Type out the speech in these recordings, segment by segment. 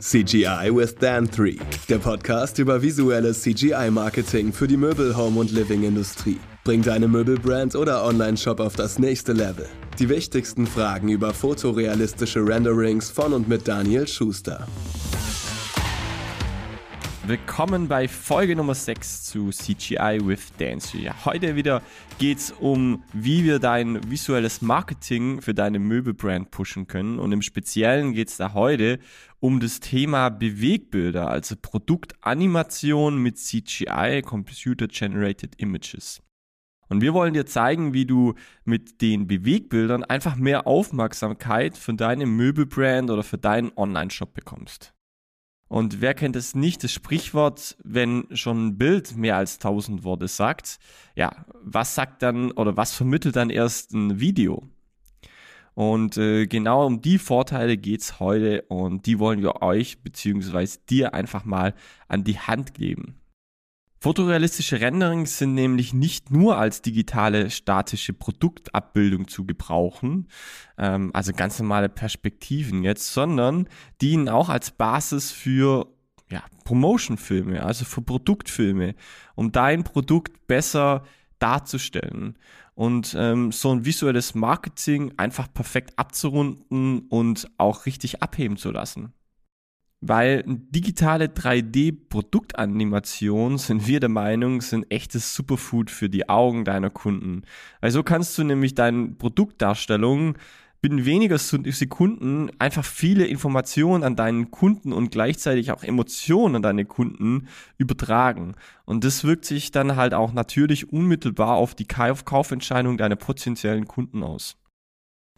CGI with Dan 3, der Podcast über visuelles CGI-Marketing für die Möbel-, Home- und Living-Industrie. Bring deine Möbelbrand oder Online-Shop auf das nächste Level. Die wichtigsten Fragen über fotorealistische Renderings von und mit Daniel Schuster. Willkommen bei Folge Nummer 6 zu CGI with Dance. Heute wieder geht es um, wie wir dein visuelles Marketing für deine Möbelbrand pushen können. Und im Speziellen geht es da heute um das Thema Bewegbilder, also Produktanimation mit CGI, Computer Generated Images. Und wir wollen dir zeigen, wie du mit den Bewegbildern einfach mehr Aufmerksamkeit für deine Möbelbrand oder für deinen Online-Shop bekommst. Und wer kennt es nicht, das Sprichwort, wenn schon ein Bild mehr als 1000 Worte sagt, ja, was sagt dann oder was vermittelt dann erst ein Video? Und äh, genau um die Vorteile geht's heute und die wollen wir euch beziehungsweise dir einfach mal an die Hand geben. Fotorealistische Renderings sind nämlich nicht nur als digitale statische Produktabbildung zu gebrauchen, ähm, also ganz normale Perspektiven jetzt, sondern dienen auch als Basis für ja, Promotion-Filme, also für Produktfilme, um dein Produkt besser darzustellen und ähm, so ein visuelles Marketing einfach perfekt abzurunden und auch richtig abheben zu lassen. Weil digitale 3D-Produktanimation sind wir der Meinung, sind echtes Superfood für die Augen deiner Kunden. Weil so kannst du nämlich deine Produktdarstellung binnen weniger Sekunden einfach viele Informationen an deinen Kunden und gleichzeitig auch Emotionen an deine Kunden übertragen. Und das wirkt sich dann halt auch natürlich unmittelbar auf die Kaufentscheidung deiner potenziellen Kunden aus.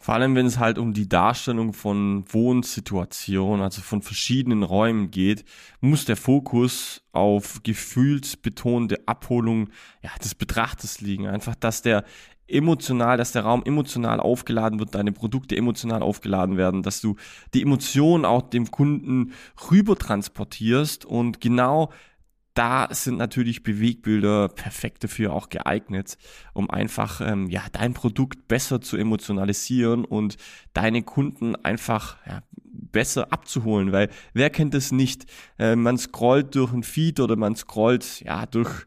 Vor allem, wenn es halt um die Darstellung von Wohnsituationen, also von verschiedenen Räumen geht, muss der Fokus auf gefühlsbetonte Abholung ja, des Betrachters liegen. Einfach, dass der emotional, dass der Raum emotional aufgeladen wird, deine Produkte emotional aufgeladen werden, dass du die Emotionen auch dem Kunden rüber transportierst und genau da sind natürlich Bewegbilder perfekt dafür auch geeignet, um einfach ähm, ja dein Produkt besser zu emotionalisieren und deine Kunden einfach ja, besser abzuholen, weil wer kennt es nicht? Äh, man scrollt durch ein Feed oder man scrollt ja durch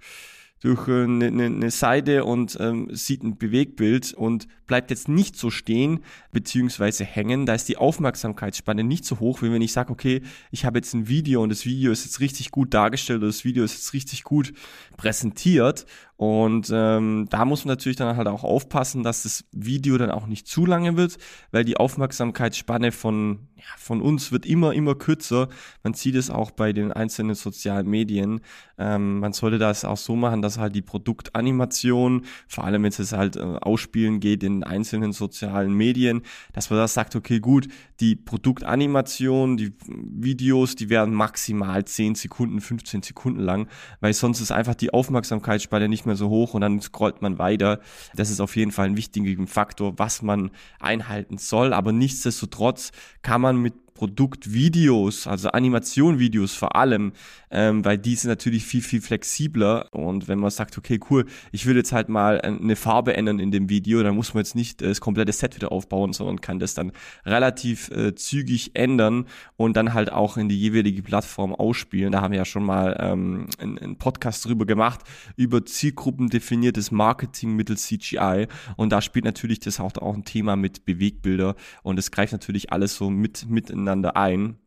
durch eine, eine, eine Seite und ähm, sieht ein Bewegbild und bleibt jetzt nicht so stehen beziehungsweise hängen. Da ist die Aufmerksamkeitsspanne nicht so hoch, wie wenn ich sage, okay, ich habe jetzt ein Video und das Video ist jetzt richtig gut dargestellt oder das Video ist jetzt richtig gut präsentiert und ähm, da muss man natürlich dann halt auch aufpassen, dass das Video dann auch nicht zu lange wird, weil die Aufmerksamkeitsspanne von, ja, von uns wird immer, immer kürzer. Man sieht es auch bei den einzelnen sozialen Medien. Ähm, man sollte das auch so machen, dass halt die Produktanimation, vor allem wenn es halt äh, ausspielen geht in einzelnen sozialen Medien, dass man da sagt, okay, gut, die Produktanimation, die Videos, die werden maximal 10 Sekunden, 15 Sekunden lang, weil sonst ist einfach die Aufmerksamkeitsspanne nicht mehr so hoch und dann scrollt man weiter. Das ist auf jeden Fall ein wichtiger Faktor, was man einhalten soll. Aber nichtsdestotrotz kann man mit Produktvideos, also Animationvideos vor allem, ähm, weil die sind natürlich viel, viel flexibler. Und wenn man sagt, okay, cool, ich will jetzt halt mal eine Farbe ändern in dem Video, dann muss man jetzt nicht das komplette Set wieder aufbauen, sondern kann das dann relativ äh, zügig ändern und dann halt auch in die jeweilige Plattform ausspielen. Da haben wir ja schon mal ähm, einen, einen Podcast drüber gemacht, über zielgruppendefiniertes Marketing mittels CGI. Und da spielt natürlich das auch, auch ein Thema mit Bewegbilder und es greift natürlich alles so mit, mit in miteinander ein.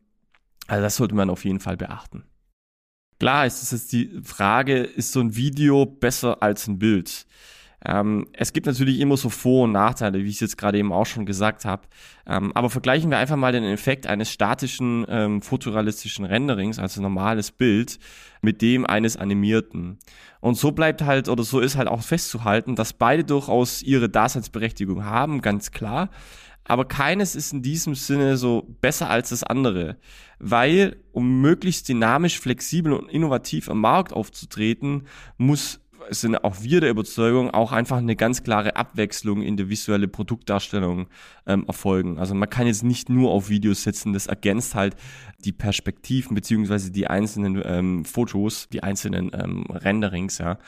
Also das sollte man auf jeden Fall beachten. Klar ist es jetzt die Frage, ist so ein Video besser als ein Bild? Ähm, es gibt natürlich immer so Vor- und Nachteile, wie ich es jetzt gerade eben auch schon gesagt habe. Ähm, aber vergleichen wir einfach mal den Effekt eines statischen ähm, fotorealistischen Renderings, also normales Bild, mit dem eines animierten. Und so bleibt halt, oder so ist halt auch festzuhalten, dass beide durchaus ihre Daseinsberechtigung haben, ganz klar aber keines ist in diesem Sinne so besser als das andere, weil um möglichst dynamisch, flexibel und innovativ am Markt aufzutreten, muss sind auch wir der Überzeugung, auch einfach eine ganz klare Abwechslung in der visuelle Produktdarstellung ähm, erfolgen. Also man kann jetzt nicht nur auf Videos setzen, das ergänzt halt die Perspektiven beziehungsweise die einzelnen ähm, Fotos, die einzelnen ähm, Renderings, ja.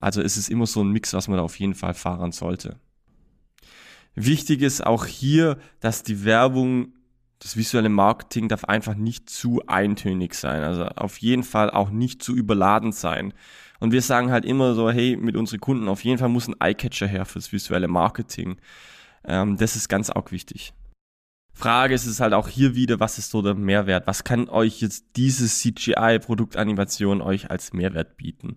Also es ist immer so ein Mix, was man da auf jeden Fall fahren sollte. Wichtig ist auch hier, dass die Werbung das visuelle Marketing darf einfach nicht zu eintönig sein. Also auf jeden Fall auch nicht zu überladen sein. Und wir sagen halt immer so, hey, mit unseren Kunden, auf jeden Fall muss ein Eyecatcher her fürs visuelle Marketing. Ähm, das ist ganz auch wichtig. Frage ist es halt auch hier wieder, was ist so der Mehrwert? Was kann euch jetzt diese CGI-Produktanimation euch als Mehrwert bieten?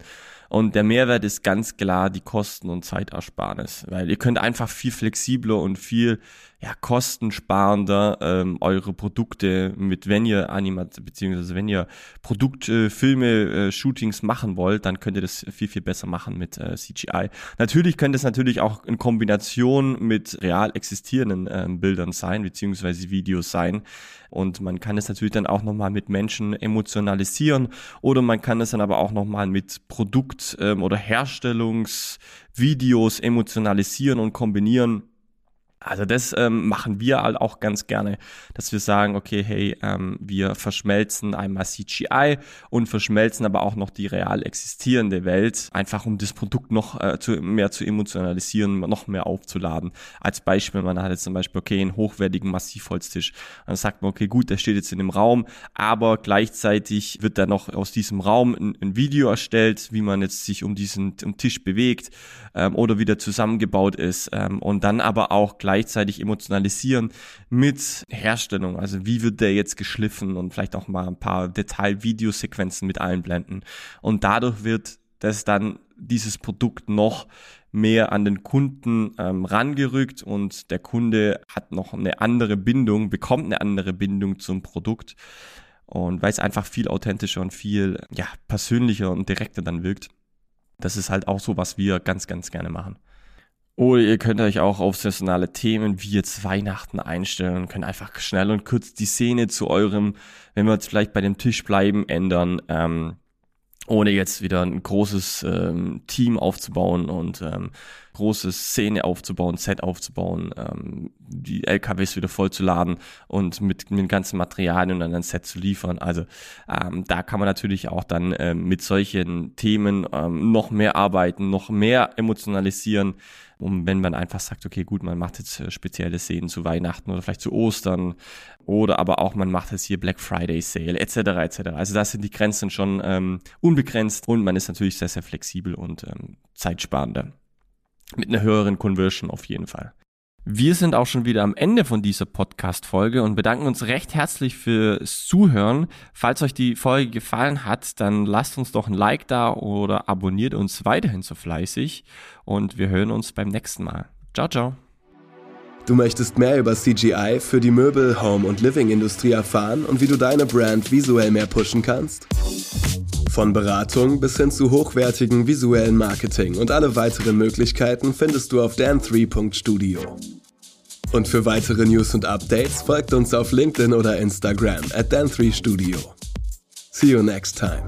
Und der Mehrwert ist ganz klar die Kosten- und Zeitersparnis, weil ihr könnt einfach viel flexibler und viel ja, kostensparender ähm, eure Produkte mit, wenn ihr Animat, beziehungsweise wenn ihr Produktfilme, äh, äh, Shootings machen wollt, dann könnt ihr das viel, viel besser machen mit äh, CGI. Natürlich könnte es natürlich auch in Kombination mit real existierenden äh, Bildern sein, beziehungsweise Videos sein. Und man kann es natürlich dann auch nochmal mit Menschen emotionalisieren oder man kann es dann aber auch nochmal mit Produkt- ähm, oder Herstellungsvideos emotionalisieren und kombinieren also das ähm, machen wir halt auch ganz gerne, dass wir sagen, okay, hey, ähm, wir verschmelzen einmal CGI und verschmelzen aber auch noch die real existierende Welt, einfach um das Produkt noch äh, zu, mehr zu emotionalisieren, noch mehr aufzuladen. Als Beispiel, man hat jetzt zum Beispiel, okay, einen hochwertigen Massivholztisch. Dann sagt man, okay, gut, der steht jetzt in dem Raum, aber gleichzeitig wird dann noch aus diesem Raum ein, ein Video erstellt, wie man jetzt sich um diesen um Tisch bewegt ähm, oder wie der zusammengebaut ist ähm, und dann aber auch gleich gleichzeitig emotionalisieren mit Herstellung. Also wie wird der jetzt geschliffen und vielleicht auch mal ein paar Detail-Videosequenzen mit einblenden. Und dadurch wird das dann dieses Produkt noch mehr an den Kunden ähm, rangerückt und der Kunde hat noch eine andere Bindung, bekommt eine andere Bindung zum Produkt und weil es einfach viel authentischer und viel ja, persönlicher und direkter dann wirkt. Das ist halt auch so, was wir ganz, ganz gerne machen. Oder ihr könnt euch auch auf saisonale Themen wie jetzt Weihnachten einstellen und könnt einfach schnell und kurz die Szene zu eurem, wenn wir jetzt vielleicht bei dem Tisch bleiben, ändern, ähm, ohne jetzt wieder ein großes ähm, Team aufzubauen und ähm, große Szene aufzubauen, Set aufzubauen, ähm, die LKWs wieder voll zu laden und mit, mit ganzen Materialien dann ein Set zu liefern. Also ähm, da kann man natürlich auch dann ähm, mit solchen Themen ähm, noch mehr arbeiten, noch mehr emotionalisieren, um wenn man einfach sagt, okay, gut, man macht jetzt äh, spezielle Szenen zu Weihnachten oder vielleicht zu Ostern oder aber auch man macht jetzt hier Black Friday Sale etc. etc. Also da sind die Grenzen schon ähm, unbegrenzt und man ist natürlich sehr, sehr flexibel und ähm, zeitsparender. Mit einer höheren Conversion auf jeden Fall. Wir sind auch schon wieder am Ende von dieser Podcast-Folge und bedanken uns recht herzlich fürs Zuhören. Falls euch die Folge gefallen hat, dann lasst uns doch ein Like da oder abonniert uns weiterhin so fleißig und wir hören uns beim nächsten Mal. Ciao, ciao. Du möchtest mehr über CGI für die Möbel-, Home- und Living-Industrie erfahren und wie du deine Brand visuell mehr pushen kannst? Von Beratung bis hin zu hochwertigen visuellen Marketing und alle weiteren Möglichkeiten findest du auf dan3.studio. Und für weitere News und Updates folgt uns auf LinkedIn oder Instagram at dan3studio. See you next time.